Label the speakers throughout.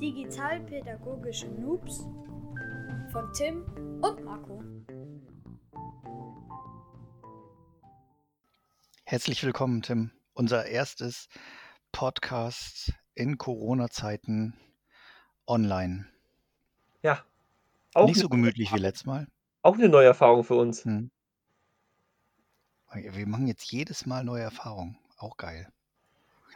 Speaker 1: Digitalpädagogische Noobs von Tim und Marco.
Speaker 2: Herzlich willkommen, Tim. Unser erstes Podcast in Corona-Zeiten online.
Speaker 3: Ja.
Speaker 2: Nicht so gemütlich wie letztes Mal.
Speaker 3: Auch eine neue Erfahrung für uns.
Speaker 2: Hm. Wir machen jetzt jedes Mal neue Erfahrungen. Auch geil.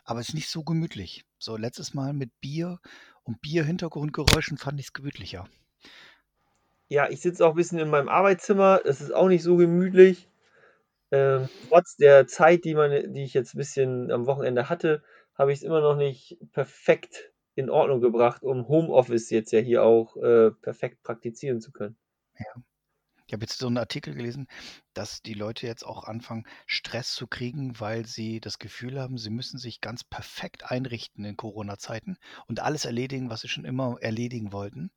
Speaker 2: Aber es ist nicht so gemütlich. So, letztes Mal mit Bier und Bier-Hintergrundgeräuschen fand ich es gemütlicher.
Speaker 3: Ja, ich sitze auch ein bisschen in meinem Arbeitszimmer. Das ist auch nicht so gemütlich. Ähm, trotz der Zeit, die, man, die ich jetzt ein bisschen am Wochenende hatte, habe ich es immer noch nicht perfekt in Ordnung gebracht, um Homeoffice jetzt ja hier auch äh, perfekt praktizieren zu können.
Speaker 2: Ja. Ich habe jetzt so einen Artikel gelesen, dass die Leute jetzt auch anfangen, Stress zu kriegen, weil sie das Gefühl haben, sie müssen sich ganz perfekt einrichten in Corona-Zeiten und alles erledigen, was sie schon immer erledigen wollten.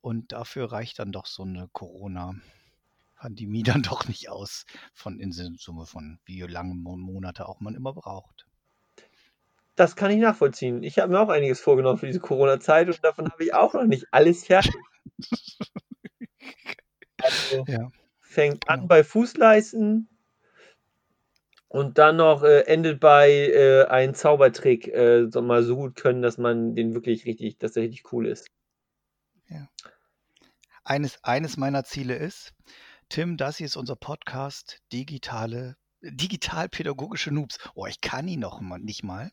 Speaker 2: Und dafür reicht dann doch so eine Corona-Pandemie dann doch nicht aus, von in Summe von wie lange Monate auch man immer braucht.
Speaker 3: Das kann ich nachvollziehen. Ich habe mir auch einiges vorgenommen für diese Corona-Zeit und davon habe ich auch noch nicht alles fertig. Also ja. fängt an genau. bei Fußleisten und dann noch äh, endet bei äh, einem Zaubertrick äh, so mal so gut können, dass man den wirklich richtig, dass der richtig cool ist.
Speaker 2: Ja. Eines, eines meiner Ziele ist, Tim, das hier ist unser Podcast Digitale, digital-pädagogische Noobs. Oh, ich kann ihn noch mal, nicht mal.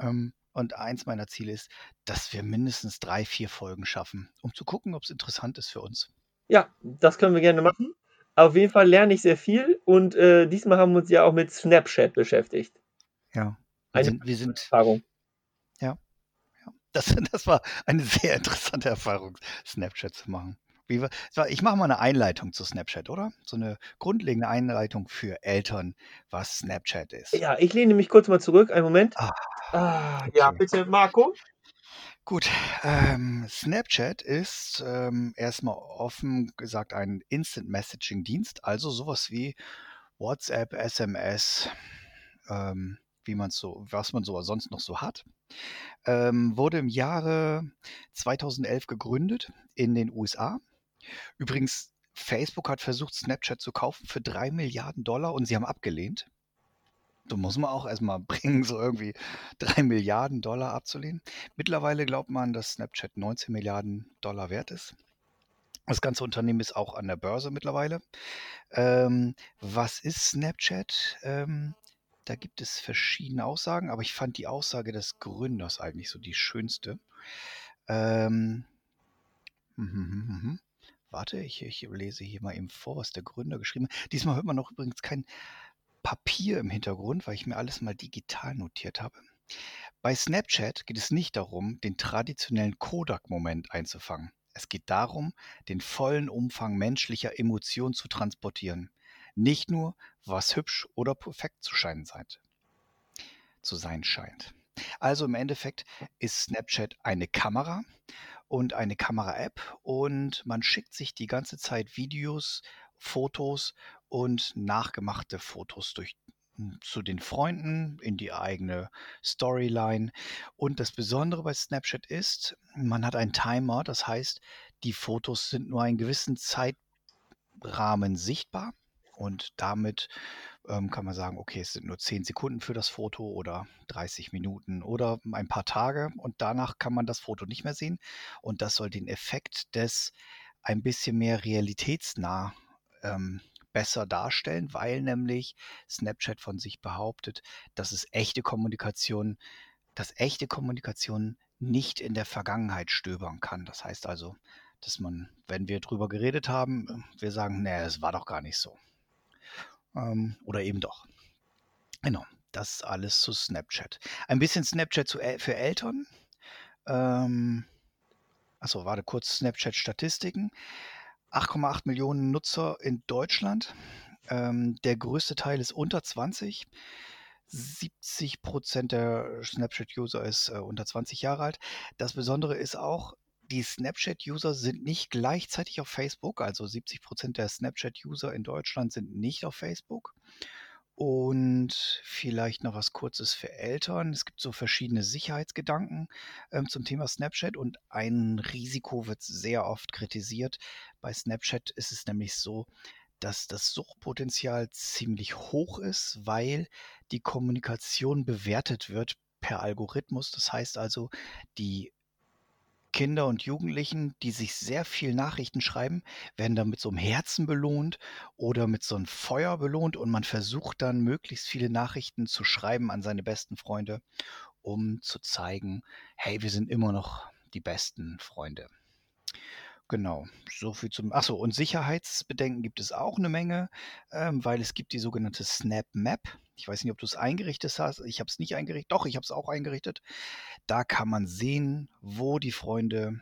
Speaker 2: Ähm, und eins meiner Ziele ist, dass wir mindestens drei, vier Folgen schaffen, um zu gucken, ob es interessant ist für uns.
Speaker 3: Ja, das können wir gerne machen. Auf jeden Fall lerne ich sehr viel und äh, diesmal haben wir uns ja auch mit Snapchat beschäftigt.
Speaker 2: Ja.
Speaker 3: Wir Eine
Speaker 2: sind, wir sind Erfahrung. Ja. ja. Das, das war eine sehr interessante Erfahrung, Snapchat zu machen. Wie, ich mache mal eine Einleitung zu Snapchat, oder? So eine grundlegende Einleitung für Eltern, was Snapchat ist.
Speaker 3: Ja, ich lehne mich kurz mal zurück. Einen Moment. Ah, ah, okay. Ja, bitte, Marco.
Speaker 2: Gut, ähm, Snapchat ist ähm, erstmal offen gesagt ein Instant Messaging Dienst, also sowas wie WhatsApp, SMS, ähm, wie man so, was man so sonst noch so hat. Ähm, wurde im Jahre 2011 gegründet in den USA. Übrigens, Facebook hat versucht, Snapchat zu kaufen für drei Milliarden Dollar und sie haben abgelehnt. Da muss man auch erstmal bringen, so irgendwie drei Milliarden Dollar abzulehnen. Mittlerweile glaubt man, dass Snapchat 19 Milliarden Dollar wert ist. Das ganze Unternehmen ist auch an der Börse mittlerweile. Ähm, was ist Snapchat? Ähm, da gibt es verschiedene Aussagen, aber ich fand die Aussage des Gründers eigentlich so die schönste. Ähm, hm, hm, hm, Warte, ich, ich lese hier mal eben vor, was der Gründer geschrieben hat. Diesmal hört man noch übrigens kein Papier im Hintergrund, weil ich mir alles mal digital notiert habe. Bei Snapchat geht es nicht darum, den traditionellen Kodak-Moment einzufangen. Es geht darum, den vollen Umfang menschlicher Emotionen zu transportieren. Nicht nur, was hübsch oder perfekt zu, scheinen seid, zu sein scheint. Also im Endeffekt ist Snapchat eine Kamera und eine Kamera-App und man schickt sich die ganze Zeit Videos, Fotos und nachgemachte Fotos durch hm, zu den Freunden in die eigene Storyline. Und das Besondere bei Snapchat ist, man hat einen Timer, das heißt, die Fotos sind nur einen gewissen Zeitrahmen sichtbar und damit ähm, kann man sagen, okay, es sind nur 10 Sekunden für das Foto oder 30 Minuten oder ein paar Tage und danach kann man das Foto nicht mehr sehen und das soll den Effekt des ein bisschen mehr realitätsnah ähm, besser darstellen, weil nämlich Snapchat von sich behauptet, dass es echte Kommunikation, dass echte Kommunikation nicht in der Vergangenheit stöbern kann. Das heißt also, dass man, wenn wir drüber geredet haben, wir sagen, nee, es war doch gar nicht so. Ähm, oder eben doch. Genau, das alles zu Snapchat. Ein bisschen Snapchat zu, für Eltern. Ähm, achso, warte kurz, Snapchat-Statistiken. 8,8 Millionen Nutzer in Deutschland. Ähm, der größte Teil ist unter 20. 70 Prozent der Snapchat-User ist äh, unter 20 Jahre alt. Das Besondere ist auch, die Snapchat-User sind nicht gleichzeitig auf Facebook. Also 70 Prozent der Snapchat-User in Deutschland sind nicht auf Facebook. Und vielleicht noch was Kurzes für Eltern. Es gibt so verschiedene Sicherheitsgedanken ähm, zum Thema Snapchat und ein Risiko wird sehr oft kritisiert. Bei Snapchat ist es nämlich so, dass das Suchtpotenzial ziemlich hoch ist, weil die Kommunikation bewertet wird per Algorithmus. Das heißt also, die Kinder und Jugendlichen, die sich sehr viel Nachrichten schreiben, werden dann mit so einem Herzen belohnt oder mit so einem Feuer belohnt und man versucht dann möglichst viele Nachrichten zu schreiben an seine besten Freunde, um zu zeigen, hey, wir sind immer noch die besten Freunde. Genau, so viel zum. Achso, und Sicherheitsbedenken gibt es auch eine Menge, ähm, weil es gibt die sogenannte Snap Map. Ich weiß nicht, ob du es eingerichtet hast. Ich habe es nicht eingerichtet. Doch, ich habe es auch eingerichtet. Da kann man sehen, wo die Freunde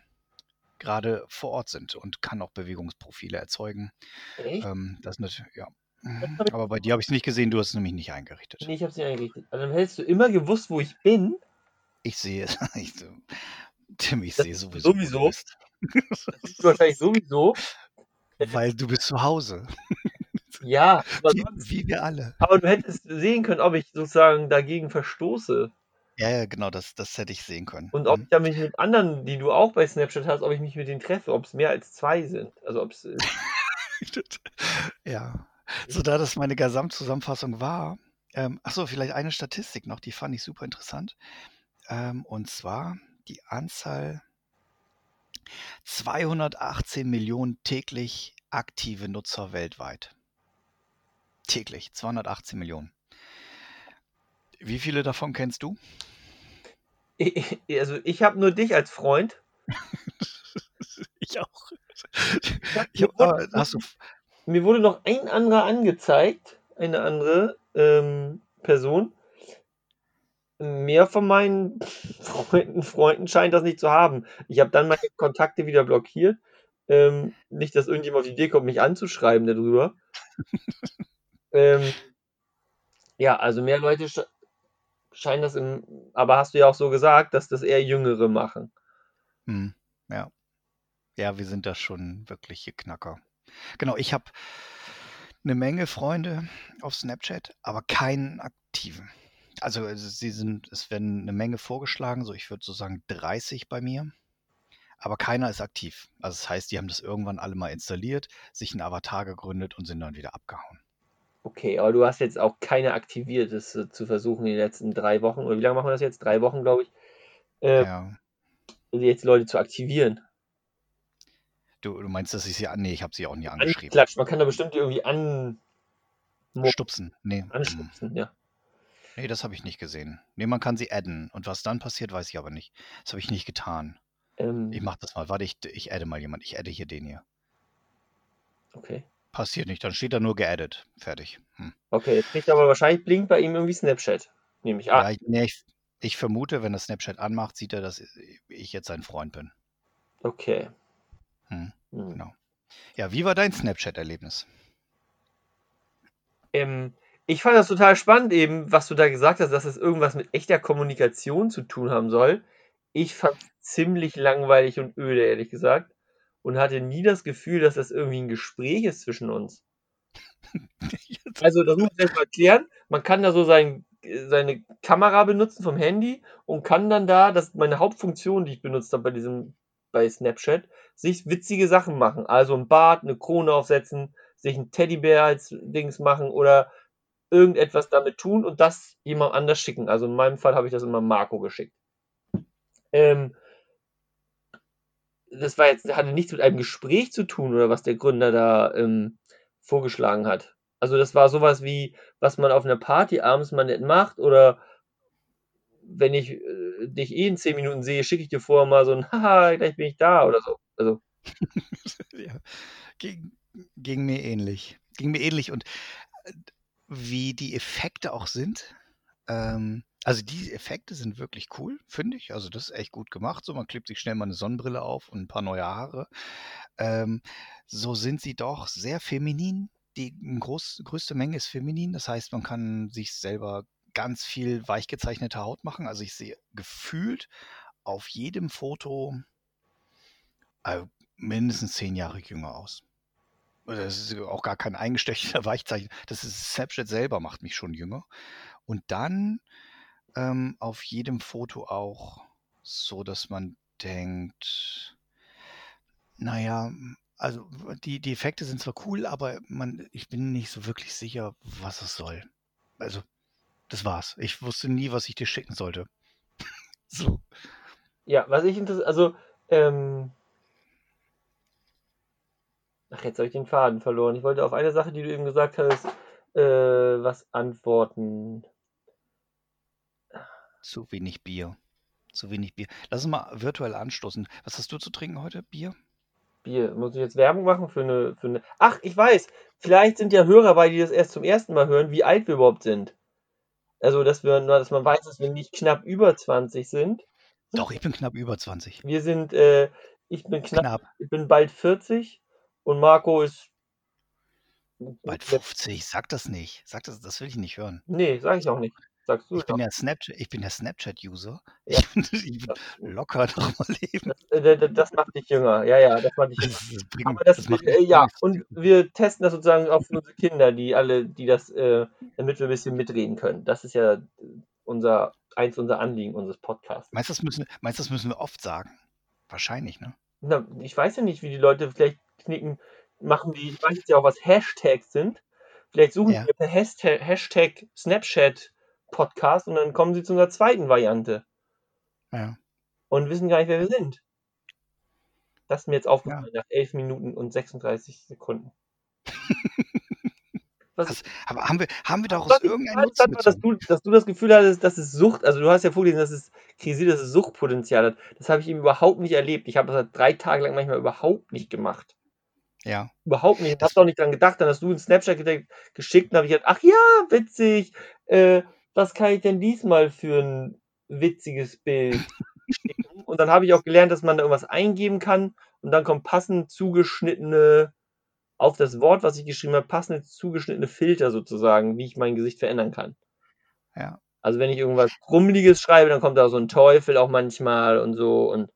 Speaker 2: gerade vor Ort sind und kann auch Bewegungsprofile erzeugen.
Speaker 3: Echt?
Speaker 2: Ähm, das nicht, ja.
Speaker 3: Ich-
Speaker 2: Aber bei dir habe ich es nicht gesehen, du hast es nämlich nicht eingerichtet.
Speaker 3: Nee, ich hab's nicht eingerichtet. Also dann hättest du immer gewusst, wo ich bin.
Speaker 2: Ich sehe es. Ich, Tim, ich sehe sowieso.
Speaker 3: sowieso. wahrscheinlich sowieso.
Speaker 2: Weil du bist zu Hause.
Speaker 3: Ja, aber,
Speaker 2: Wie,
Speaker 3: sonst,
Speaker 2: wie wir alle.
Speaker 3: aber du hättest sehen können, ob ich sozusagen dagegen verstoße.
Speaker 2: Ja, ja, genau, das, das hätte ich sehen können.
Speaker 3: Und ob
Speaker 2: Mhm.
Speaker 3: ich mich mit anderen, die du auch bei Snapchat hast, ob ich mich mit denen treffe, ob es mehr als zwei sind. Also ob es.
Speaker 2: ja. So, da das meine Gesamtzusammenfassung war, ähm, achso, vielleicht eine Statistik noch, die fand ich super interessant. Ähm, und zwar die Anzahl 218 Millionen täglich aktive Nutzer weltweit. Täglich, 218 Millionen. Wie viele davon kennst du?
Speaker 3: Also ich habe nur dich als Freund.
Speaker 2: Ich auch. Ich hab, aber hast du,
Speaker 3: Mir wurde noch ein anderer angezeigt, eine andere ähm, Person. Mehr von meinen Freunden, Freunden scheint das nicht zu haben. Ich habe dann meine Kontakte wieder blockiert. Ähm, nicht, dass irgendjemand auf die Idee kommt, mich anzuschreiben darüber. Ähm, ja, also mehr Leute sche scheinen das im. Aber hast du ja auch so gesagt, dass das eher Jüngere machen.
Speaker 2: Hm, ja. Ja, wir sind da schon wirkliche Knacker. Genau, ich habe eine Menge Freunde auf Snapchat, aber keinen aktiven. Also sie sind, es werden eine Menge vorgeschlagen, so ich würde so sagen 30 bei mir, aber keiner ist aktiv. Also das heißt, die haben das irgendwann alle mal installiert, sich einen Avatar gegründet und sind dann wieder abgehauen.
Speaker 3: Okay, aber du hast jetzt auch keine aktiviert, das äh, zu versuchen in den letzten drei Wochen. Oder wie lange machen wir das jetzt? Drei Wochen, glaube ich. Äh,
Speaker 2: Ja.
Speaker 3: jetzt Leute zu aktivieren.
Speaker 2: Du, du meinst, dass ich sie an? Nee, ich habe sie auch nie angeschrieben.
Speaker 3: Angeklatscht. Man kann da bestimmt irgendwie an,
Speaker 2: Stupsen. Nee. mm.
Speaker 3: anstupsen, ja.
Speaker 2: Nee, das habe ich nicht gesehen. Nee, man kann sie adden. Und was dann passiert, weiß ich aber nicht. Das habe ich nicht getan.
Speaker 3: Ähm,
Speaker 2: Ich mach das mal. Warte, ich, ich adde mal jemand. Ich adde hier den hier.
Speaker 3: okay.
Speaker 2: Passiert nicht. Dann steht da nur geaddet. Fertig. Hm.
Speaker 3: Okay, jetzt kriegt aber wahrscheinlich blinkt bei ihm irgendwie Snapchat. Nehme ich
Speaker 2: Ja,
Speaker 3: an.
Speaker 2: ich, nee, ich, ich vermute, wenn er Snapchat anmacht, sieht er, dass ich jetzt sein Freund bin.
Speaker 3: Okay.
Speaker 2: Hm,
Speaker 3: Hm.
Speaker 2: genau. Ja, wie war dein Snapchat-Erlebnis?
Speaker 3: Ähm, ich fand das total spannend, eben, was du da gesagt hast, dass es irgendwas mit echter Kommunikation zu tun haben soll. Ich fand es ziemlich langweilig und öde, ehrlich gesagt. Und hatte nie das Gefühl, dass das irgendwie ein Gespräch ist zwischen uns. Also, das muss ich erst mal erklären. Man kann da so sein, seine Kamera benutzen vom Handy und kann dann da, das ist meine Hauptfunktion, die ich benutzt habe bei diesem, bei Snapchat, sich witzige Sachen machen. Also ein Bart, eine Krone aufsetzen, sich einen Teddybär als Dings machen oder irgendetwas damit tun und das jemand anders schicken. Also in meinem Fall habe ich das immer Marco geschickt. Ähm, das war jetzt, hatte nichts mit einem Gespräch zu tun oder was der Gründer da ähm, vorgeschlagen hat. Also das war sowas wie, was man auf einer Party abends mal nicht macht oder wenn ich äh, dich eh in 10 Minuten sehe, schicke ich dir vorher mal so ein Haha, gleich bin ich da oder so. Also,
Speaker 2: ja, ging, ging mir ähnlich. Ging mir ähnlich. Und äh, wie die Effekte auch sind, ähm, also die Effekte sind wirklich cool, finde ich. Also das ist echt gut gemacht. So, man klebt sich schnell mal eine Sonnenbrille auf und ein paar neue Haare. Ähm, so sind sie doch sehr feminin. Die groß, größte Menge ist feminin. Das heißt, man kann sich selber ganz viel weich gezeichnete Haut machen. Also ich sehe gefühlt auf jedem Foto äh, mindestens zehn Jahre jünger aus. Das ist auch gar kein eingestechner Weichzeichen. Das ist Snapchat selber macht mich schon jünger. Und dann ähm, auf jedem Foto auch so, dass man denkt, naja, also die, die Effekte sind zwar cool, aber man, ich bin nicht so wirklich sicher, was es soll. Also, das war's. Ich wusste nie, was ich dir schicken sollte. so.
Speaker 3: Ja, was ich interessiert, also, ähm, ach, jetzt habe ich den Faden verloren. Ich wollte auf eine Sache, die du eben gesagt hast, äh, was antworten.
Speaker 2: Zu wenig Bier. Zu wenig Bier. Lass uns mal virtuell anstoßen. Was hast du zu trinken heute? Bier?
Speaker 3: Bier. Muss ich jetzt Werbung machen für eine, für eine. Ach, ich weiß. Vielleicht sind ja Hörer bei, die das erst zum ersten Mal hören, wie alt wir überhaupt sind. Also, dass wir, dass man weiß, dass wir nicht knapp über 20 sind.
Speaker 2: Doch, ich bin knapp über 20.
Speaker 3: Wir sind, äh, ich bin knapp,
Speaker 2: Knapp.
Speaker 3: ich bin bald 40 und Marco ist.
Speaker 2: Bald 50. Sag das nicht. Sag das, das will ich nicht hören.
Speaker 3: Nee, sag ich auch nicht. Sagst du
Speaker 2: Ich bin ja Snapchat, ich bin ja Snapchat-User.
Speaker 3: Ja.
Speaker 2: Ich bin, ich bin locker noch mal leben.
Speaker 3: Das, äh, das, das macht dich jünger. Ja, ja, das macht dich jünger.
Speaker 2: Bringt,
Speaker 3: Aber das,
Speaker 2: macht
Speaker 3: äh, ja, und wir testen das sozusagen auch für unsere Kinder, die alle, die das, äh, damit wir ein bisschen mitreden können. Das ist ja unser, eins unserer Anliegen unseres Podcasts.
Speaker 2: Meinst du, das müssen, meinst, du, das müssen wir oft sagen? Wahrscheinlich, ne?
Speaker 3: Na, ich weiß ja nicht, wie die Leute vielleicht knicken, machen die, ich weiß jetzt ja auch, was Hashtags sind. Vielleicht suchen
Speaker 2: Ja.
Speaker 3: sie per Hashtag, Hashtag Snapchat Podcast und dann kommen sie zu einer zweiten Variante
Speaker 2: Ja.
Speaker 3: und wissen gar nicht, wer wir sind. Das ist mir jetzt aufgefallen nach 11 Minuten und 36 Sekunden. Was,
Speaker 2: aber haben wir, haben wir daraus irgendeinen
Speaker 3: interessant
Speaker 2: Nutzen
Speaker 3: war, dass du, dass du das Gefühl hattest, dass es Sucht, also du hast ja vorgelesen, dass es Krise, dass es Suchtpotenzial hat. Das habe ich eben überhaupt nicht erlebt. Ich habe das drei Tage lang manchmal überhaupt nicht gemacht.
Speaker 2: Ja.
Speaker 3: Überhaupt nicht. Ich habe auch nicht dran gedacht. Dann hast du einen Snapchat geschickt und habe ich gedacht, ach ja, witzig. Äh, was kann ich denn diesmal für ein witziges Bild schicken? Und dann habe ich auch gelernt, dass man da irgendwas eingeben kann und dann kommt passend zugeschnittene auf das Wort, was ich geschrieben habe, passende zugeschnittene Filter sozusagen, wie ich mein Gesicht verändern kann.
Speaker 2: Ja.
Speaker 3: Also wenn ich irgendwas Krummeliges schreibe, dann kommt da so ein Teufel auch manchmal und so und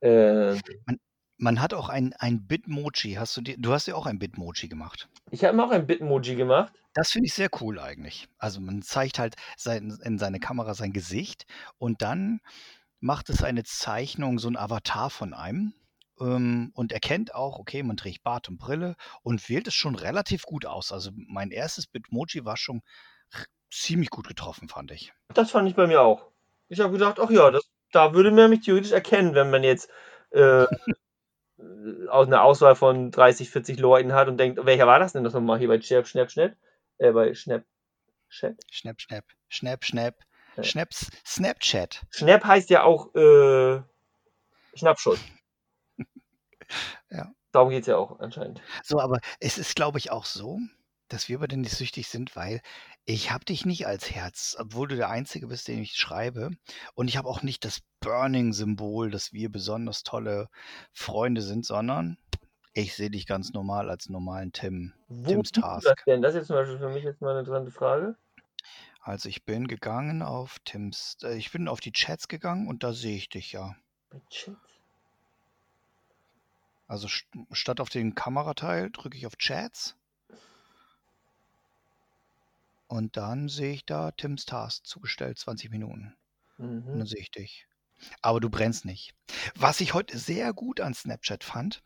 Speaker 3: äh,
Speaker 2: Man hat auch ein, ein Bitmoji. Hast du dir, du hast ja auch ein Bitmoji gemacht.
Speaker 3: ich habe mir auch ein Bitmoji gemacht.
Speaker 2: Das finde ich sehr cool eigentlich. Also man zeigt halt sein, in seine Kamera sein Gesicht und dann macht es eine Zeichnung, so ein Avatar von einem und erkennt auch, okay, man trägt Bart und Brille und wählt es schon relativ gut aus. Also mein erstes Bitmoji war schon ziemlich gut getroffen, fand ich.
Speaker 3: Das fand ich bei mir auch. Ich habe gedacht, ach ja, das, da würde man mich theoretisch erkennen, wenn man jetzt äh, aus einer Auswahl von 30, 40 Leuten hat und denkt, welcher war das denn das nochmal hier bei Schnapp, Schnapp, Schnapp? Äh, bei Schnapp?
Speaker 2: Schnapp, schnapp, schnapp, schnapp,
Speaker 3: Ja.
Speaker 2: schnaps, Snapchat.
Speaker 3: Schnapp heißt ja auch äh, Schnappschuss.
Speaker 2: Ja.
Speaker 3: Darum geht es ja auch anscheinend.
Speaker 2: So, aber es ist, glaube ich, auch so, dass wir beide nicht süchtig sind, weil ich habe dich nicht als Herz, obwohl du der Einzige bist, den ich schreibe. Und ich habe auch nicht das Burning-Symbol, dass wir besonders tolle Freunde sind, sondern ich sehe dich ganz normal als normalen Tim.
Speaker 3: Wo
Speaker 2: Tims Task.
Speaker 3: das denn? Das ist jetzt zum Beispiel für mich jetzt mal eine interessante Frage.
Speaker 2: Also ich bin gegangen auf Tims, äh, ich bin auf die Chats gegangen und da sehe ich dich ja.
Speaker 3: Bei Chats?
Speaker 2: Also st statt auf den Kamerateil drücke ich auf Chats. Und dann sehe ich da Tims Task zugestellt, 20 Minuten. Und
Speaker 3: Mhm.
Speaker 2: dann sehe ich dich. Aber du brennst nicht. Was ich heute sehr gut an Snapchat fand,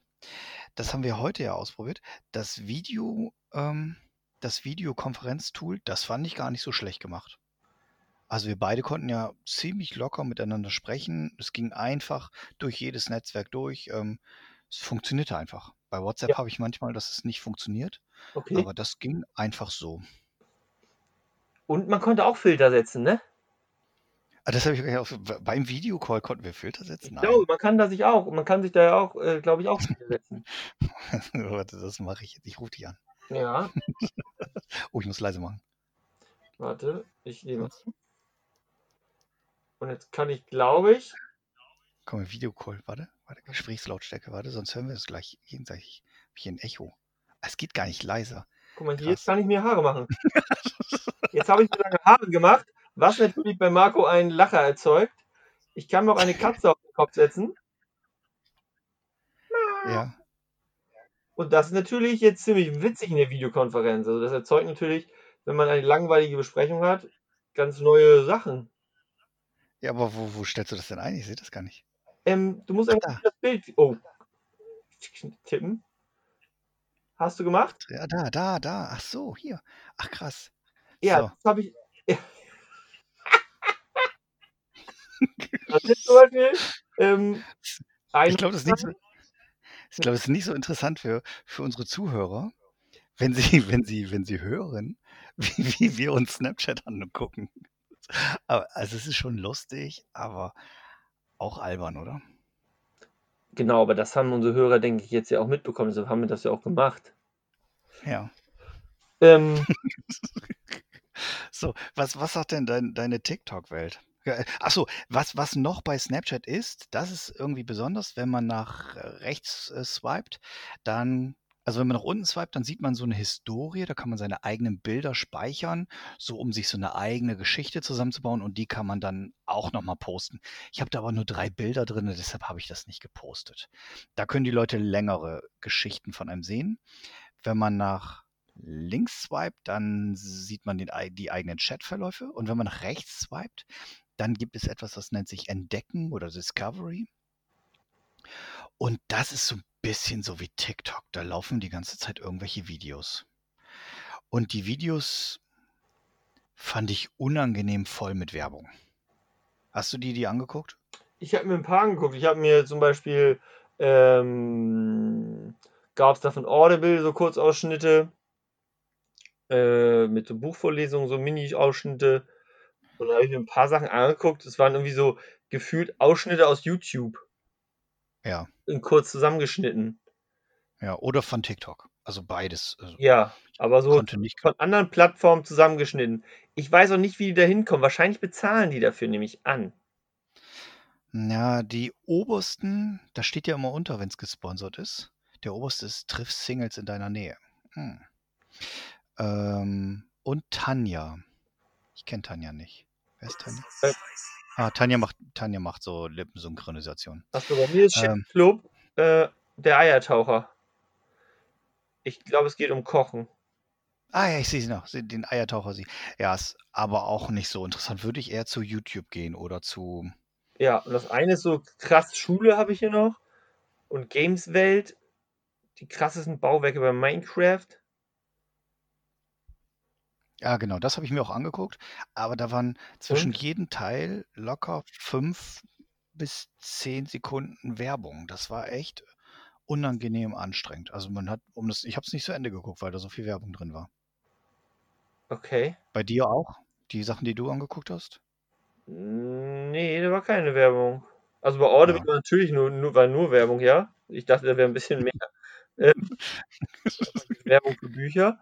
Speaker 2: das haben wir heute ja ausprobiert, das Video, ähm, das Videokonferenztool, das fand ich gar nicht so schlecht gemacht. Also wir beide konnten ja ziemlich locker miteinander sprechen. Es ging einfach durch jedes Netzwerk durch. Ähm, es funktionierte einfach. Bei WhatsApp
Speaker 3: Ja.
Speaker 2: habe ich manchmal, dass es nicht funktioniert,
Speaker 3: Okay.
Speaker 2: aber das ging einfach so.
Speaker 3: Und man konnte auch Filter setzen, ne?
Speaker 2: Ah, Das habe ich auf, beim Videocall konnten wir Filter setzen?
Speaker 3: glaube, man kann da sich auch, man kann sich da ja auch, äh, glaube ich, auch Filter setzen.
Speaker 2: Nein. Warte, das mache ich jetzt. Ich rufe dich an.
Speaker 3: Ja,
Speaker 2: Oh, ich muss leise machen.
Speaker 3: warte, ich nehme an. Und jetzt kann ich, glaube ich,
Speaker 2: Komm, Videocall. Warte, warte, Gesprächslautstärke, warte, sonst hören wir es gleich gegenseitig. Hab Hier ein Echo. Es geht gar nicht leiser.
Speaker 3: guck mal,
Speaker 2: Krass.
Speaker 3: jetzt kann ich mir Haare machen. Jetzt habe ich mir lange Haare gemacht, was natürlich bei Marco einen Lacher erzeugt. Ich kann mir auch eine Katze auf den Kopf setzen.
Speaker 2: Ja.
Speaker 3: Und das ist natürlich jetzt ziemlich witzig in der Videokonferenz. Also das erzeugt natürlich, wenn man eine langweilige Besprechung hat, ganz neue Sachen.
Speaker 2: Ja, aber wo, wo stellst du das denn ein? Ich sehe das gar nicht.
Speaker 3: Ähm, du musst
Speaker 2: Ach,
Speaker 3: einfach
Speaker 2: da.
Speaker 3: das Bild. Oh. Tippen. Hast du gemacht?
Speaker 2: Ja, da, da, da. Ach so, hier. Ach krass.
Speaker 3: Ja,
Speaker 2: So.
Speaker 3: das habe ich. das ist zum Beispiel ähm,
Speaker 2: Ich glaube, das ist nicht so, ich glaube, es ist nicht so interessant für, für unsere Zuhörer, wenn sie, wenn sie, wenn sie hören, wie, wie wir uns Snapchat angucken. Aber, also es ist schon lustig, aber auch albern, oder?
Speaker 3: Genau, aber das haben unsere Hörer, denke ich, jetzt ja auch mitbekommen. Deshalb haben wir das ja auch gemacht.
Speaker 2: Ja.
Speaker 3: Ähm,
Speaker 2: So, was, was sagt denn dein, deine TikTok-Welt? Ja, Achso, was, was noch bei Snapchat ist, das ist irgendwie besonders, wenn man nach äh, rechts äh, swiped, dann, also wenn man nach unten swiped, dann sieht man so eine Historie, da kann man seine eigenen Bilder speichern, so um sich so eine eigene Geschichte zusammenzubauen und die kann man dann auch nochmal posten. Ich habe da aber nur drei Bilder drin, deshalb habe ich das nicht gepostet. Da können die Leute längere Geschichten von einem sehen. Wenn man nach links swiped, dann sieht man den, die eigenen Chatverläufe. Und wenn man nach rechts swiped, dann gibt es etwas, das nennt sich Entdecken oder Discovery. Und das ist so ein bisschen so wie TikTok. Da laufen die ganze Zeit irgendwelche Videos. Und die Videos fand ich unangenehm voll mit Werbung. Hast du die die angeguckt?
Speaker 3: ich habe mir ein paar angeguckt. Ich habe mir zum Beispiel, ähm, gab es da von Audible so Kurzausschnitte äh, mit so Buchvorlesungen, so Mini-Ausschnitte. Und da habe ich mir ein paar Sachen angeguckt. Es waren irgendwie so gefühlt Ausschnitte aus YouTube
Speaker 2: Ja,
Speaker 3: in kurz zusammengeschnitten.
Speaker 2: ja. Oder von TikTok. Also beides. Also
Speaker 3: Ja, aber so von anderen Plattformen zusammengeschnitten. Ich weiß auch nicht, wie die da hinkommen. Wahrscheinlich bezahlen die dafür, nehme ich an.
Speaker 2: Ja, die obersten, da steht ja immer unter, wenn es gesponsert ist. Der oberste ist Triff Singles in deiner Nähe. Hm. Ähm, und Tanja. Ich kenne Tanja nicht. Wer ist Tanja?
Speaker 3: Äh.
Speaker 2: Ah, Tanja macht, Tanja macht so Lippensynchronisation.
Speaker 3: Achso, bei mir ist
Speaker 2: Ähm.
Speaker 3: Club äh, der Eiertaucher. Ich glaube, es geht um Kochen.
Speaker 2: Ah ja, ich sehe sie noch. Den Eiertaucher sie. Ja, ist aber auch nicht so interessant. Würde ich eher zu YouTube gehen oder zu.
Speaker 3: Ja, und das eine ist so krass Schule habe ich hier noch. Und Gameswelt. Die krassesten Bauwerke bei Minecraft.
Speaker 2: Ja, genau, das habe ich mir auch angeguckt. Aber da waren zwischen
Speaker 3: Und?
Speaker 2: jedem Teil locker fünf bis zehn Sekunden Werbung. Das war echt unangenehm anstrengend. Also man hat, um das, ich habe es nicht zu Ende geguckt, weil da so viel Werbung drin war.
Speaker 3: Okay.
Speaker 2: Bei dir auch? Die Sachen, die du angeguckt hast?
Speaker 3: Nee, da war keine Werbung. Also bei Audible
Speaker 2: Ja.
Speaker 3: war natürlich nur, nur, war nur Werbung, ja. Ich dachte, da wäre ein bisschen mehr ähm, Werbung für Bücher.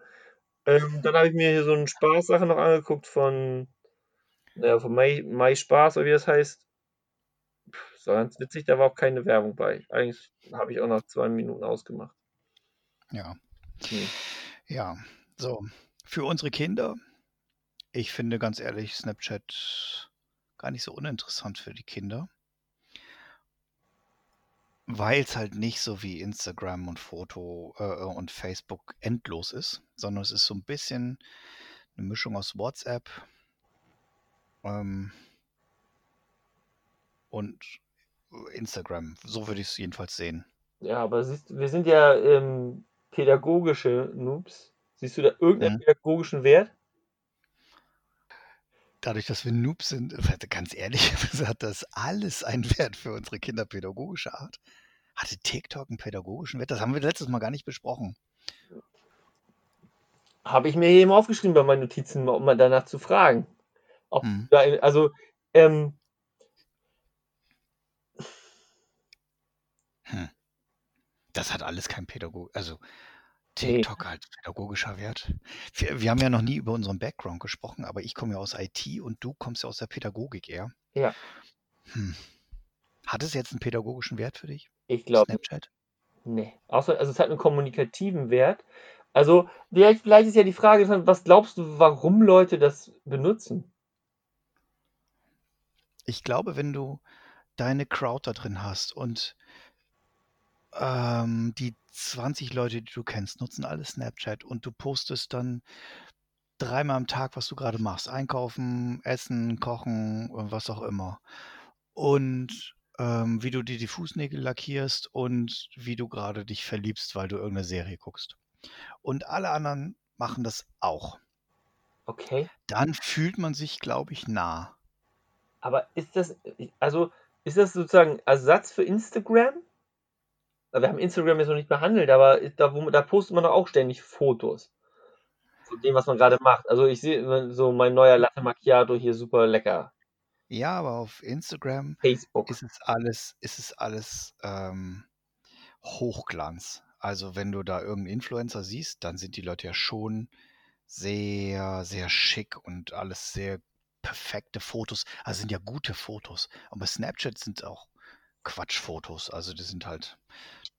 Speaker 3: Ähm, dann habe ich mir hier so eine Spaßsache noch angeguckt von, naja, von Mai, Mai Spaß oder wie das heißt. Das war ganz witzig, da war auch keine Werbung bei. Eigentlich habe ich auch nach zwei Minuten ausgemacht.
Speaker 2: Ja.
Speaker 3: Hm.
Speaker 2: Ja. So. Für unsere Kinder, ich finde ganz ehrlich Snapchat gar nicht so uninteressant für die Kinder. Weil es halt nicht so wie Instagram und Foto äh, und Facebook endlos ist, sondern es ist so ein bisschen eine Mischung aus WhatsApp ähm, und Instagram. So würde ich es jedenfalls sehen.
Speaker 3: Ja, aber siehst, wir sind ja ähm, pädagogische Noobs. Siehst du da irgendeinen
Speaker 2: Mhm.
Speaker 3: pädagogischen Wert?
Speaker 2: Dadurch, dass wir Noobs sind, ganz ehrlich, hat das alles einen Wert für unsere Kinder pädagogischer Art. Hatte TikTok einen pädagogischen Wert? Das haben wir letztes Mal gar nicht besprochen.
Speaker 3: Habe ich mir eben aufgeschrieben bei meinen Notizen, um mal danach zu fragen.
Speaker 2: Hm.
Speaker 3: da, also, ähm,
Speaker 2: Hm. Das hat alles kein Pädagog. Also. TikTok hat pädagogischer Wert. Wir, wir haben ja noch nie über unseren Background gesprochen, aber ich komme ja aus IT und du kommst ja aus der Pädagogik eher.
Speaker 3: Ja.
Speaker 2: Hm. Hat es jetzt einen pädagogischen Wert für dich?
Speaker 3: ich glaube,
Speaker 2: Snapchat?
Speaker 3: nee. Außer, also es hat einen kommunikativen Wert. Also, vielleicht, vielleicht ist ja die Frage, was glaubst du, warum Leute das benutzen?
Speaker 2: Ich glaube, wenn du deine Crowd da drin hast und ähm, die 20 Leute, die du kennst, nutzen alle Snapchat und du postest dann dreimal am Tag, was du gerade machst. Einkaufen, essen, kochen und was auch immer. Und ähm, wie du dir die Fußnägel lackierst und wie du gerade dich verliebst, weil du irgendeine Serie guckst. Und alle anderen machen das auch.
Speaker 3: Okay.
Speaker 2: Dann fühlt man sich, glaube ich, nah.
Speaker 3: Aber ist das, also ist das sozusagen Ersatz für Instagram? Wir haben Instagram jetzt noch nicht behandelt, aber da, wo, da postet man doch auch ständig Fotos von dem, was man gerade macht. Also ich sehe so mein neuer Latte Macchiato hier super lecker.
Speaker 2: Ja, aber auf Instagram
Speaker 3: Facebook.
Speaker 2: ist es alles, ist es alles ähm, Hochglanz. Also wenn du da irgendeinen Influencer siehst, dann sind die Leute ja schon sehr, sehr schick und alles sehr perfekte Fotos. Also sind ja gute Fotos. Und bei Snapchat sind auch Quatschfotos. Also die sind halt,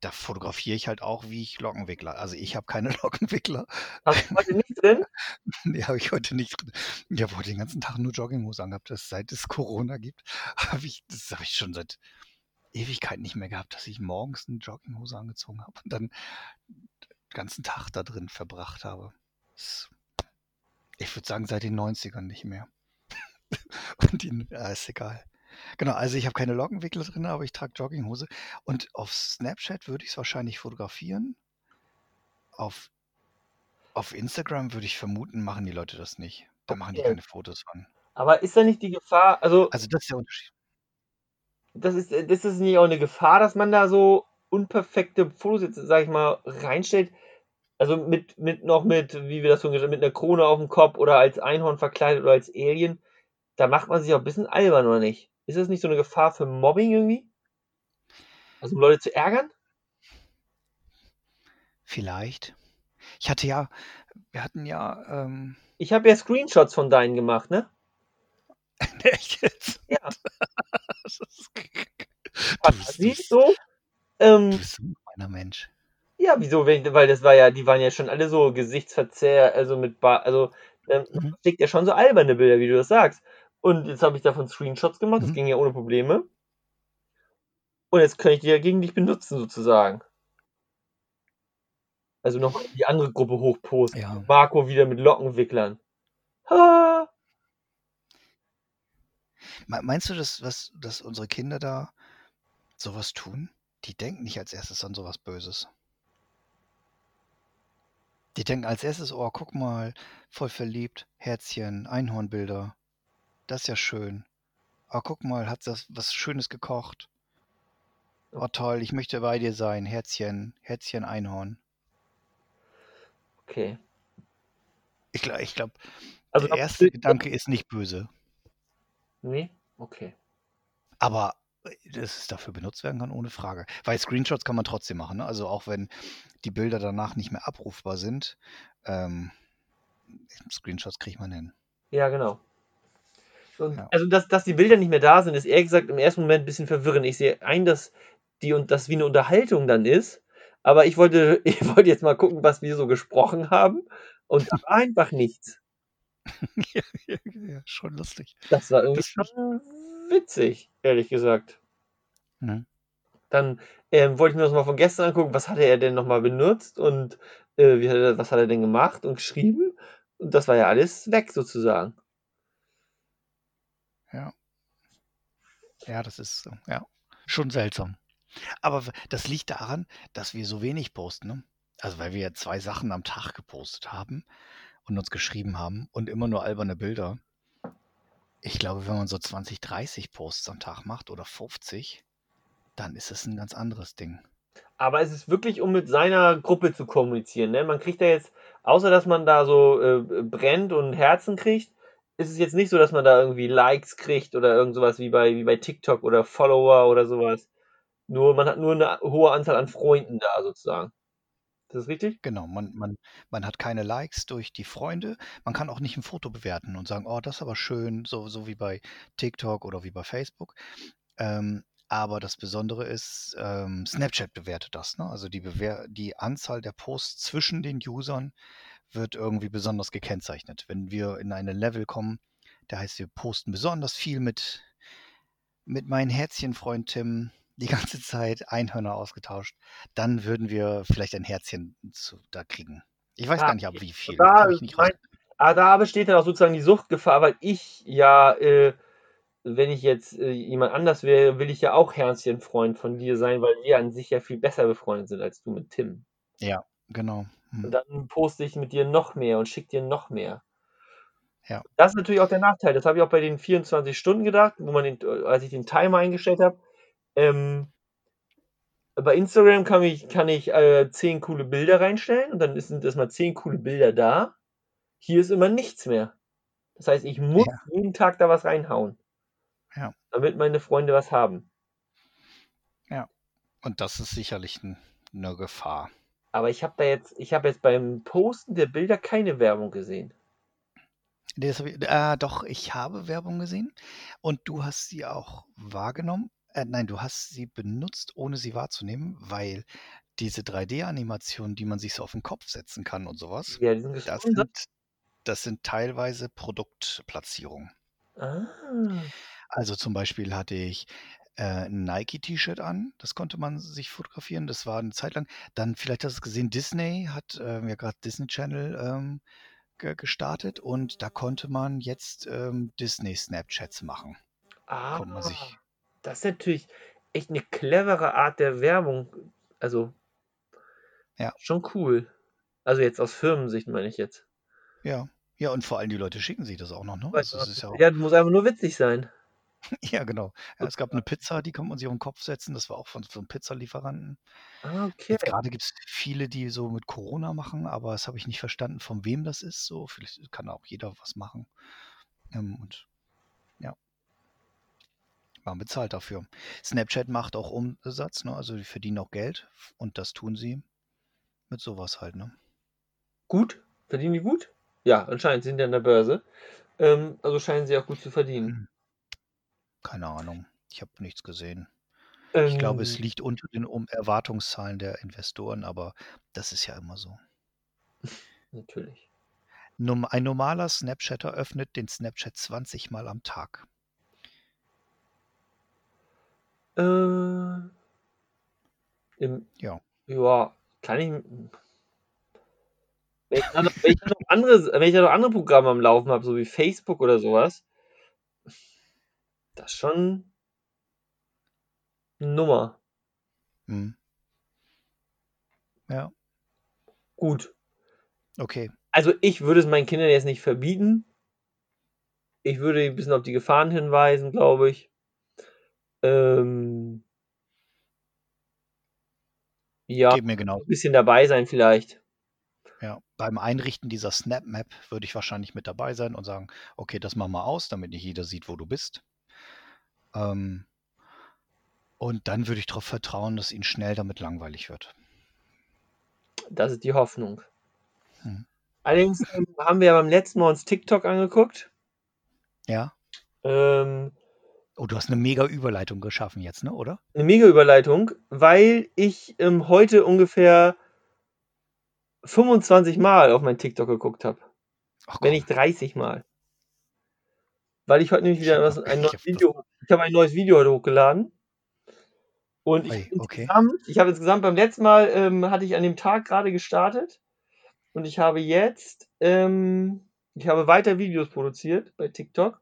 Speaker 2: da fotografiere ich halt auch, wie ich Lockenwickler. Also ich habe keine Lockenwickler.
Speaker 3: Hast du heute nicht drin?
Speaker 2: nee, habe ich heute nicht drin. Ich habe heute den ganzen Tag nur Jogginghose angehabt. Das, seit es Corona gibt, habe ich, das habe ich schon seit Ewigkeit nicht mehr gehabt, dass ich morgens eine Jogginghose angezogen habe und dann den ganzen Tag da drin verbracht habe. Das, ich würde sagen, seit den 90ern nicht mehr. und die, ja, ist egal. Genau, also ich habe keine Lockenwickler drin, aber ich trage Jogginghose. Und auf Snapchat würde ich es wahrscheinlich fotografieren. Auf, auf Instagram würde ich vermuten, machen die Leute das nicht. Da machen die
Speaker 3: Okay.
Speaker 2: keine Fotos von.
Speaker 3: Aber ist da nicht die Gefahr, also
Speaker 2: Also das ist der Unterschied.
Speaker 3: das ist, das ist nicht auch eine Gefahr, dass man da so unperfekte Fotos jetzt, sag ich mal, reinstellt? Also mit, mit noch mit, wie wir das schon gesagt haben, mit einer Krone auf dem Kopf oder als Einhorn verkleidet oder als Alien. Da macht man sich auch ein bisschen albern, oder nicht? Ist das nicht so eine Gefahr für Mobbing irgendwie? Also um Leute zu ärgern?
Speaker 2: Vielleicht. Ich hatte ja, wir hatten ja, ähm,
Speaker 3: Ich habe ja Screenshots von deinen gemacht, ne?
Speaker 2: echt jetzt?
Speaker 3: Ja.
Speaker 2: Das ist-
Speaker 3: Was
Speaker 2: du, bist,
Speaker 3: siehst du? Ähm,
Speaker 2: du bist ein meiner Mensch.
Speaker 3: Ja, wieso? Weil das war ja, die waren ja schon alle so Gesichtsverzehr, also mit ba also ähm,
Speaker 2: Mhm.
Speaker 3: ja schon so alberne Bilder, wie du das sagst. Und jetzt habe ich davon Screenshots gemacht, das
Speaker 2: Mhm.
Speaker 3: ging ja ohne Probleme. Und jetzt kann ich die ja gegen dich benutzen, sozusagen. Also nochmal die andere Gruppe hochposten.
Speaker 2: Ja.
Speaker 3: Marco wieder mit Lockenwicklern. Ha!
Speaker 2: Me- Meinst du, dass, was, dass unsere Kinder da sowas tun? Die denken nicht als erstes an sowas Böses. Die denken als erstes, oh, guck mal, voll verliebt, Herzchen, Einhornbilder. Das ist ja schön. Oh, guck mal, hat das was Schönes gekocht. Oh, toll, ich möchte bei dir sein. Herzchen, Herzchen, Einhorn.
Speaker 3: Okay.
Speaker 2: Ich glaube, ich glaub,
Speaker 3: Also
Speaker 2: der erste Gedanke ist nicht böse.
Speaker 3: Nee? Okay.
Speaker 2: Aber äh, dass es dafür benutzt werden kann, ohne Frage. Weil Screenshots kann man trotzdem machen. Ne? Also auch wenn die Bilder danach nicht mehr abrufbar sind, ähm, Screenshots kriegt man hin.
Speaker 3: Ja, genau. Und
Speaker 2: Ja.
Speaker 3: Also, dass, dass die Bilder nicht mehr da sind, ist ehrlich gesagt im ersten Moment ein bisschen verwirrend. Ich sehe ein, dass die und das wie eine Unterhaltung dann ist. Aber ich wollte, ich wollte jetzt mal gucken, was wir so gesprochen haben. Und einfach nichts.
Speaker 2: ja, ja, ja, schon lustig.
Speaker 3: Das war irgendwie
Speaker 2: Das
Speaker 3: schon witzig, ehrlich gesagt.
Speaker 2: Mhm.
Speaker 3: Dann ähm, wollte ich mir das mal von gestern angucken, was hatte er denn nochmal benutzt und äh, wie hat er, was hat er denn gemacht und geschrieben. Und das war ja alles weg sozusagen.
Speaker 2: Ja, das ist ja, schon seltsam. Aber das liegt daran, dass wir so wenig posten. Ne? Also weil wir ja zwei Sachen am Tag gepostet haben und uns geschrieben haben und immer nur alberne Bilder. Ich glaube, wenn man so 20, 30 Posts am Tag macht oder 50, dann ist es ein ganz anderes Ding.
Speaker 3: Aber es ist wirklich, um mit seiner Gruppe zu kommunizieren. Ne? Man kriegt da jetzt, außer dass man da so äh, brennt und Herzen kriegt, ist es jetzt nicht so, dass man da irgendwie Likes kriegt oder irgend sowas wie bei, wie bei TikTok oder Follower oder sowas. Nur, man hat nur eine hohe Anzahl an Freunden da sozusagen. Ist das richtig?
Speaker 2: Genau, man, man, man hat keine Likes durch die Freunde. Man kann auch nicht ein Foto bewerten und sagen, oh, das ist aber schön, so, so wie bei TikTok oder wie bei Facebook. Ähm, aber das Besondere ist, ähm, Snapchat bewertet das. Ne? Also die, Bewer die Anzahl der Posts zwischen den Usern wird irgendwie besonders gekennzeichnet. Wenn wir in eine Level kommen, der heißt, wir posten besonders viel mit, mit meinem Herzchenfreund Tim, die ganze Zeit Einhörner ausgetauscht, dann würden wir vielleicht ein Herzchen zu, da kriegen. Ich weiß
Speaker 3: Ja,
Speaker 2: gar nicht, ab wie viel.
Speaker 3: da mein- Aber da besteht dann auch sozusagen die Suchtgefahr, weil ich ja, äh, wenn ich jetzt äh, jemand anders wäre, will ich ja auch Herzchenfreund von dir sein, weil wir an sich ja viel besser befreundet sind als du mit Tim.
Speaker 2: Genau. Hm.
Speaker 3: Und dann poste ich mit dir noch mehr und schicke dir noch mehr.
Speaker 2: Ja.
Speaker 3: Das ist natürlich auch der Nachteil. Das habe ich auch bei den 24 Stunden gedacht, wo man den, als ich den Timer eingestellt habe. Ähm, bei Instagram kann ich, kann ich äh, 10 coole Bilder reinstellen und dann sind erstmal 10 coole Bilder da. Hier ist immer nichts mehr. Das heißt, ich muss
Speaker 2: Ja.
Speaker 3: jeden Tag da was reinhauen.
Speaker 2: Ja.
Speaker 3: Damit meine Freunde was haben.
Speaker 2: Und das ist sicherlich ein, eine Gefahr.
Speaker 3: Aber ich habe da jetzt, ich habe jetzt beim Posten der Bilder keine Werbung gesehen.
Speaker 2: Das äh, doch, ich habe Werbung gesehen und du hast sie auch wahrgenommen. Äh, nein, du hast sie benutzt, ohne sie wahrzunehmen, weil diese 3D-Animationen, die man sich so auf den Kopf setzen kann und sowas,
Speaker 3: Ja,
Speaker 2: das
Speaker 3: gesponsert.
Speaker 2: sind, das sind teilweise Produktplatzierungen.
Speaker 3: Ah.
Speaker 2: Also zum Beispiel hatte ich äh, ein Nike-T-Shirt an, das konnte man sich fotografieren, das war eine Zeit lang. Dann, vielleicht hast du es gesehen, Disney hat ähm, ja gerade Disney Channel ähm, ge gestartet und da konnte man jetzt ähm, Disney-Snapchats machen.
Speaker 3: Ah, das ist natürlich echt eine clevere Art der Werbung. Also,
Speaker 2: Ja.
Speaker 3: schon cool. Also jetzt aus Firmensicht meine ich jetzt.
Speaker 2: ja. Ja, und vor allem die Leute schicken sich das auch noch, ne? Also ja
Speaker 3: ja, das muss einfach nur witzig sein.
Speaker 2: Ja genau. Ja, es gab eine Pizza, die konnte man sich auf den Kopf setzen, das war auch von so einem Pizzalieferanten.
Speaker 3: Ah, okay.
Speaker 2: Jetzt gerade gibt es viele, die so mit Corona machen, aber das habe ich nicht verstanden, von wem das ist. So, vielleicht kann auch jeder was machen. Ähm, und ja, man bezahlt dafür. Snapchat macht auch Umsatz, ne? Also die verdienen auch Geld und das tun sie mit sowas halt, ne?
Speaker 3: Gut? Verdienen die gut? Ja, anscheinend sind die an der Börse. Ähm, also scheinen sie auch gut zu verdienen.
Speaker 2: Keine Ahnung. Ich habe nichts gesehen. Ich glaube, es
Speaker 3: Ähm,
Speaker 2: liegt unter den Erwartungszahlen der Investoren, aber das ist ja immer so.
Speaker 3: Natürlich.
Speaker 2: Ein normaler Snapchatter öffnet den Snapchat 20 Mal am Tag.
Speaker 3: Äh, im,
Speaker 2: Ja.
Speaker 3: ja, kann ich. Wenn ich, noch, wenn, ich noch andere, wenn ich noch andere Programme am Laufen habe, so wie Facebook oder sowas, das ist schon eine Nummer.
Speaker 2: Hm. Ja,
Speaker 3: Gut.
Speaker 2: okay.
Speaker 3: Also ich würde es meinen Kindern jetzt nicht verbieten. Ich würde ein bisschen auf die Gefahren hinweisen, glaube ich. Ähm, ja,
Speaker 2: Geht mir genau.
Speaker 3: ein bisschen dabei sein vielleicht.
Speaker 2: Ja, beim Einrichten dieser Snap Map würde ich wahrscheinlich mit dabei sein und sagen, okay, das machen wir aus, damit nicht jeder sieht, wo du bist. Ähm, und dann würde ich darauf vertrauen, dass ihnen schnell damit langweilig wird.
Speaker 3: Das ist die Hoffnung.
Speaker 2: Hm.
Speaker 3: Allerdings ähm, haben wir ja beim letzten Mal uns TikTok angeguckt.
Speaker 2: Ja?
Speaker 3: Ähm,
Speaker 2: Oh, du hast eine mega Überleitung geschaffen jetzt, ne, oder?
Speaker 3: eine mega Überleitung, weil ich ähm, heute ungefähr 25 Mal auf mein TikTok geguckt habe. Wenn nicht 30 Mal. Weil ich heute nämlich
Speaker 2: ich
Speaker 3: wieder was, ein neues Video, ich habe ein neues Video heute hochgeladen. Und ich
Speaker 2: okay.
Speaker 3: insgesamt, ich habe insgesamt beim letzten Mal ähm, hatte ich an dem Tag gerade gestartet und ich habe jetzt, ähm, ich habe weiter Videos produziert bei TikTok,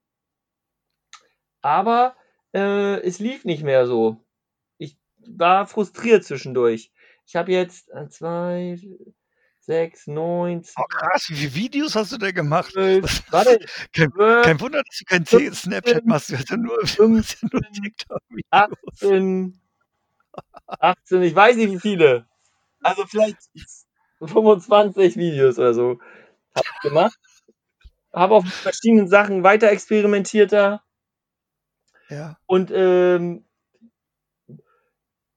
Speaker 3: aber äh, es lief nicht mehr so. Ich war frustriert zwischendurch. Ich habe jetzt äh, zwei, sechs, neun,
Speaker 2: Oh, krass, wie viele Videos hast du denn gemacht? Was,
Speaker 3: warte,
Speaker 2: kein, kein Wunder, dass du kein T- Snapchat
Speaker 3: 15,
Speaker 2: machst. Du hast ja nur, du hast ja nur
Speaker 3: 15,
Speaker 2: TikTok-Videos.
Speaker 3: 18, 18, ich weiß nicht wie viele. Also vielleicht 25 Videos oder so habe ich gemacht. Habe auf verschiedenen Sachen weiter experimentiert da.
Speaker 2: Ja,
Speaker 3: Und ähm,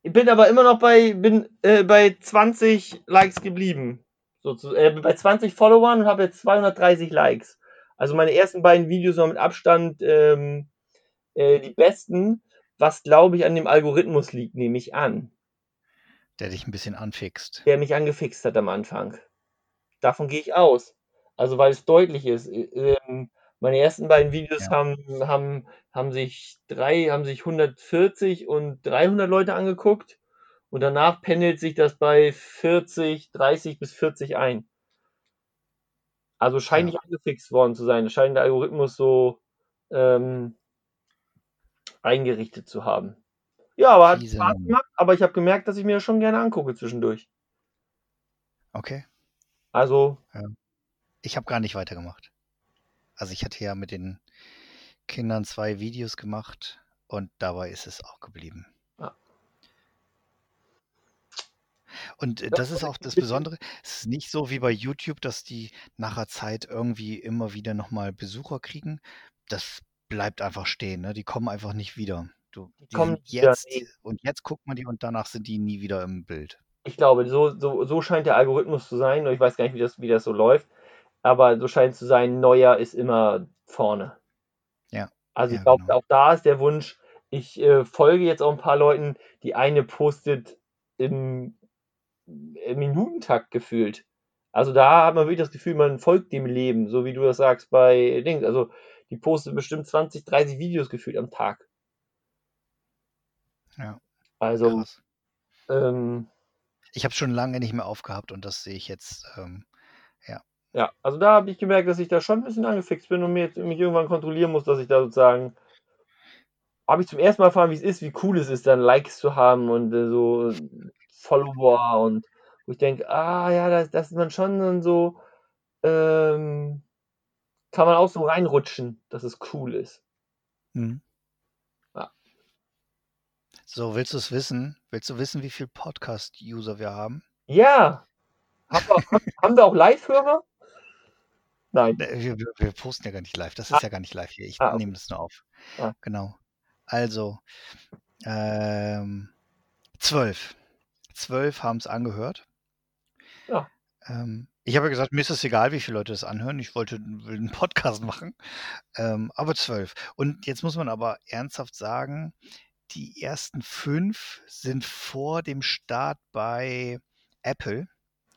Speaker 3: ich bin aber immer noch bei, bin, äh, bei 20 Likes geblieben. Sozu äh, bei 20 Followern und habe jetzt 230 Likes. Also meine ersten beiden Videos waren mit Abstand ähm, äh, die besten, was glaube ich an dem Algorithmus liegt, nehme ich an,
Speaker 2: der dich ein bisschen anfixt.
Speaker 3: der mich angefixt hat am Anfang. Davon gehe ich aus. Also weil es deutlich ist. Äh, Ähm, Meine ersten beiden Videos
Speaker 2: Ja.
Speaker 3: haben, haben, haben sich drei, haben sich 140 und 300 Leute angeguckt und danach pendelt sich das bei 40, 30 bis 40 ein. Also scheint
Speaker 2: Ja.
Speaker 3: nicht angefixt worden zu sein. Es scheint der Algorithmus so ähm, eingerichtet zu haben. Ja, aber hat Spaß gemacht, aber ich habe gemerkt, dass ich mir das schon gerne angucke zwischendurch.
Speaker 2: Okay.
Speaker 3: Also,
Speaker 2: Ich habe gar nicht weitergemacht. Also ich hatte ja mit den Kindern zwei Videos gemacht und dabei ist es auch geblieben.
Speaker 3: Ja.
Speaker 2: Und äh, das ist auch das Besondere. Es ist nicht so wie bei YouTube, dass die nachher Zeit irgendwie immer wieder nochmal Besucher kriegen. Das bleibt einfach stehen. Ne? Die kommen einfach nicht wieder. Du,
Speaker 3: Die
Speaker 2: die
Speaker 3: kommen nicht wieder,
Speaker 2: jetzt
Speaker 3: nee.
Speaker 2: und jetzt guckt man die und danach sind die nie wieder im Bild.
Speaker 3: ich glaube, so, so, so scheint der Algorithmus zu sein. Ich weiß gar nicht, wie das, wie das so läuft. Aber so scheint es zu sein, neuer ist immer vorne.
Speaker 2: Ja,
Speaker 3: Also
Speaker 2: ja,
Speaker 3: ich glaube,
Speaker 2: genau.
Speaker 3: auch da ist der Wunsch, ich äh, folge jetzt auch ein paar Leuten, die eine postet im Minutentakt gefühlt. Also da hat man wirklich das Gefühl, man folgt dem Leben, so wie du das sagst bei Dings. Also die postet bestimmt 20, 30 Videos gefühlt am Tag.
Speaker 2: Ja,
Speaker 3: Also, ähm,
Speaker 2: Ich habe schon lange nicht mehr aufgehabt und das sehe ich jetzt. Ähm,
Speaker 3: ja, also da habe ich gemerkt, dass ich da schon ein bisschen angefixt bin und mir jetzt, mich irgendwann kontrollieren muss, dass ich da sozusagen habe ich zum ersten Mal erfahren, wie es ist, wie cool es ist, dann Likes zu haben und äh, so Follower und wo ich denke, ah ja, das, das ist man schon so, ähm, kann man auch so reinrutschen, dass es cool ist.
Speaker 2: mhm.
Speaker 3: Ja.
Speaker 2: So, willst du es wissen? Willst du wissen, wie viele Podcast-User wir haben?
Speaker 3: Ja, haben wir, haben, haben wir auch Live-Hörer? Nein.
Speaker 2: Ne, Wir, wir, wir posten ja gar nicht live. Das
Speaker 3: Ah.
Speaker 2: ist ja gar nicht live hier. Ich
Speaker 3: Ah, okay.
Speaker 2: nehme das nur auf.
Speaker 3: Ah.
Speaker 2: Genau. Also, ähm, zwölf. Zwölf haben es angehört.
Speaker 3: Ja.
Speaker 2: Ähm, ich habe ja gesagt, mir ist es egal, wie viele Leute das anhören. Ich wollte einen Podcast machen. Ähm, aber zwölf. Und jetzt muss man aber ernsthaft sagen, die ersten fünf sind vor dem Start bei Apple.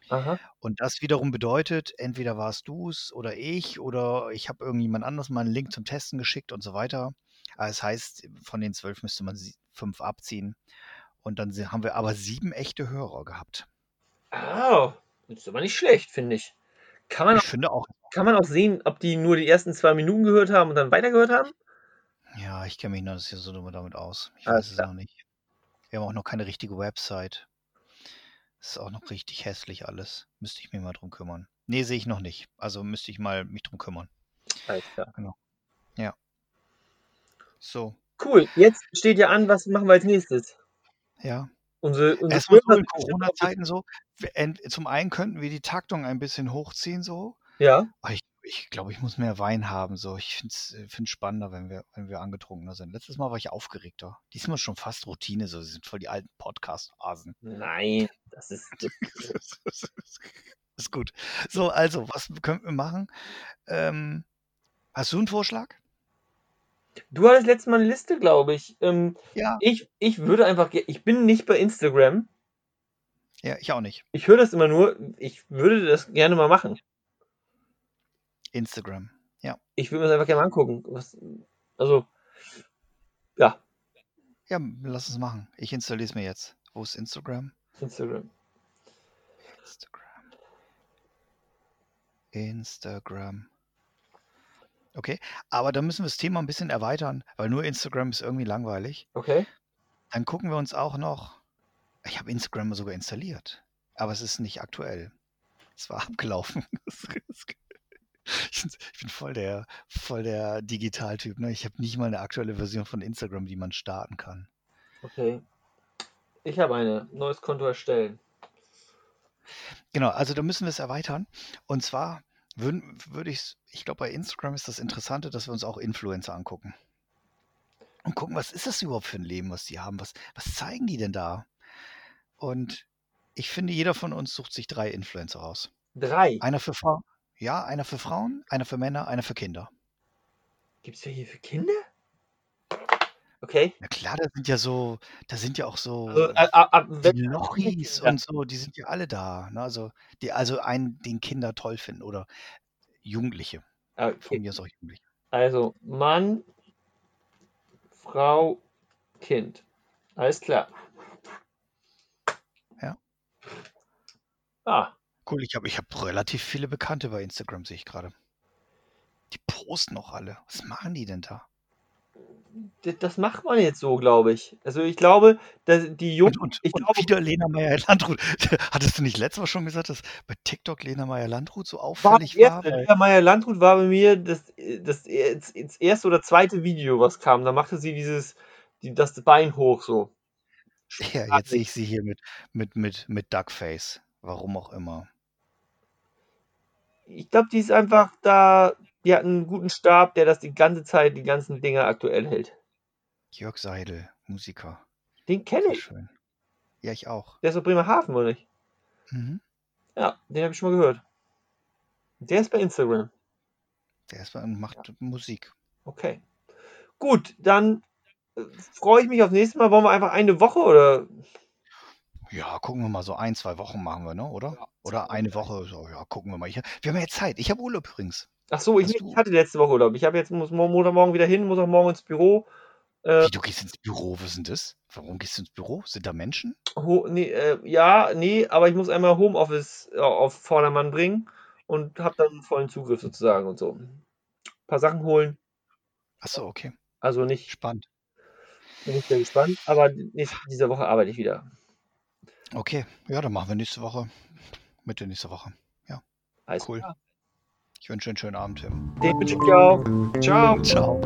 Speaker 3: Aha.
Speaker 2: Und das wiederum bedeutet, entweder warst du es oder ich oder ich habe irgendjemand anders mal einen Link zum Testen geschickt und so weiter. Aber Das heißt, von den zwölf müsste man fünf abziehen. Und dann haben wir aber sieben echte Hörer gehabt.
Speaker 3: Ah, das ist aber nicht schlecht, finde ich. Kann man,
Speaker 2: Ich
Speaker 3: auch,
Speaker 2: finde auch,
Speaker 3: kann man auch sehen, ob die nur die ersten zwei Minuten gehört haben und dann weitergehört haben?
Speaker 2: ja, ich kenne mich noch nicht so damit aus. Ich
Speaker 3: Alles
Speaker 2: weiß es
Speaker 3: klar.
Speaker 2: noch nicht. Wir haben auch noch keine richtige Website. Das ist auch noch richtig hässlich alles. Müsste ich mich mal drum kümmern. Nee, sehe ich noch nicht. Also müsste ich mal mich drum kümmern.
Speaker 3: Alles klar.
Speaker 2: So,
Speaker 3: Cool, jetzt steht ja an, was machen wir als nächstes?
Speaker 2: Ja.
Speaker 3: Unsere, unsere
Speaker 2: Erstmal so in Corona-Zeiten so. Zum einen könnten wir die Taktung ein bisschen hochziehen so.
Speaker 3: Ja,
Speaker 2: Aber ich, ich glaube, ich muss mehr Wein haben. So. Ich finde es spannender, wenn wir, wenn wir angetrunkener sind. Letztes Mal war ich aufgeregter. Diesmal schon fast Routine. So. Sie sind voll die alten Podcast-Hasen.
Speaker 3: nein, das ist.
Speaker 2: ist gut. So, also, was könnten wir machen? Ähm, hast du einen Vorschlag?
Speaker 3: Du hattest letztes Mal eine Liste, glaube ich. Ähm,
Speaker 2: Ja.
Speaker 3: ich. Ich würde einfach. Ich bin nicht bei Instagram.
Speaker 2: Ja, ich auch nicht.
Speaker 3: Ich höre das immer nur. Ich würde das gerne mal machen.
Speaker 2: Instagram. Ja.
Speaker 3: Ich würde mir das einfach gerne mal angucken. Was, also, ja,
Speaker 2: Ja, lass es machen. Ich installiere es mir jetzt. Wo ist Instagram?
Speaker 3: Instagram.
Speaker 2: Instagram. Instagram. Okay, aber da müssen wir das Thema ein bisschen erweitern, weil nur Instagram ist irgendwie langweilig.
Speaker 3: Okay.
Speaker 2: Dann gucken wir uns auch noch. Ich habe Instagram sogar installiert, aber es ist nicht aktuell. Es war abgelaufen. Ich bin ich bin voll der, voll der Digitaltyp. Ne? Ich habe nicht mal eine aktuelle Version von Instagram, die man starten kann.
Speaker 3: Okay. Ich habe eine. Neues Konto erstellen.
Speaker 2: Genau, also da müssen wir es erweitern. Und zwar würde ich, ich glaube, bei Instagram ist das Interessante, dass wir uns auch Influencer angucken. Und gucken, was ist das überhaupt für ein Leben, was die haben? Was, was zeigen die denn da? Und ich finde, jeder von uns sucht sich drei Influencer raus.
Speaker 3: Drei.
Speaker 2: Einer für Frauen, ja, einer für Frauen, einer für Männer, einer für Kinder.
Speaker 3: Gibt es welche für Kinder? Okay.
Speaker 2: Na klar, da sind ja so, da sind ja auch so
Speaker 3: Also, äh, ab,
Speaker 2: die Lochis
Speaker 3: Kinder.
Speaker 2: und so, die sind ja alle da. Ne? Also, die, also einen, den Kinder toll finden oder Jugendliche.
Speaker 3: Ah,
Speaker 2: Von
Speaker 3: Okay.
Speaker 2: mir aus auch Jugendliche.
Speaker 3: Also Mann, Frau, Kind. Alles klar.
Speaker 2: Ja.
Speaker 3: Ah,
Speaker 2: Cool, ich habe ich hab relativ viele Bekannte bei Instagram, sehe ich gerade. Die posten auch alle. Was machen die denn da?
Speaker 3: Das macht man jetzt so, glaube ich. Also ich glaube, dass die Jungen,
Speaker 2: Und, und,
Speaker 3: glaube,
Speaker 2: wieder Lena Meyer-Landrut. Hattest du nicht letztes Mal schon gesagt, dass bei TikTok Lena Meyer-Landrut so
Speaker 3: war
Speaker 2: auffällig war?
Speaker 3: erste,
Speaker 2: Weil,
Speaker 3: Lea Meyer-Landrut war bei mir das, das, das, das erste oder zweite Video, was kam. Da machte sie dieses, die, das Bein hoch so.
Speaker 2: ja, jetzt sehe ich sie hier mit, mit, mit, mit Duckface. Warum auch immer.
Speaker 3: Ich glaube, die ist einfach da, die hat einen guten Stab, der das die ganze Zeit, die ganzen Dinger aktuell hält.
Speaker 2: Jörg Seidel, Musiker.
Speaker 3: Den kenne ich.
Speaker 2: schön. Ja, ich auch.
Speaker 3: Der ist aus Bremerhaven, oder nicht?
Speaker 2: Mhm.
Speaker 3: Ja, den habe ich schon mal gehört. Der ist bei Instagram.
Speaker 2: Der ist bei, macht Musik.
Speaker 3: Okay. Gut, dann äh, freue ich mich aufs nächste Mal. Wollen wir einfach eine Woche oder?
Speaker 2: Ja, gucken wir mal, so ein, zwei Wochen machen wir, ne? Oder?
Speaker 3: Ja,
Speaker 2: Oder eine. Woche. So, ja, gucken wir mal. Ich, wir haben ja Zeit. Ich habe Urlaub übrigens.
Speaker 3: Ach so, ich, ich hatte letzte Woche Urlaub. Ich habe jetzt muss mo- Montagmorgen wieder hin, muss auch morgen ins Büro. Äh,
Speaker 2: Wie, du gehst ins Büro? Was ist denn das? Warum gehst du ins Büro? Sind da Menschen?
Speaker 3: ho nee, äh, ja, nee, aber ich muss einmal Homeoffice äh, auf Vordermann bringen und habe dann vollen Zugriff sozusagen und so. Ein paar Sachen holen.
Speaker 2: Achso, okay.
Speaker 3: Also nicht,
Speaker 2: Spannend.
Speaker 3: bin ich sehr gespannt, aber nächste, diese Woche arbeite ich wieder.
Speaker 2: Okay, ja, dann machen wir nächste Woche. Mitte nächste Woche. Ja,
Speaker 3: Alles
Speaker 2: cool.
Speaker 3: klar.
Speaker 2: Ich wünsche einen schönen Abend, Tim.
Speaker 3: Den wünsche ich auch. Ciao.
Speaker 2: Ciao.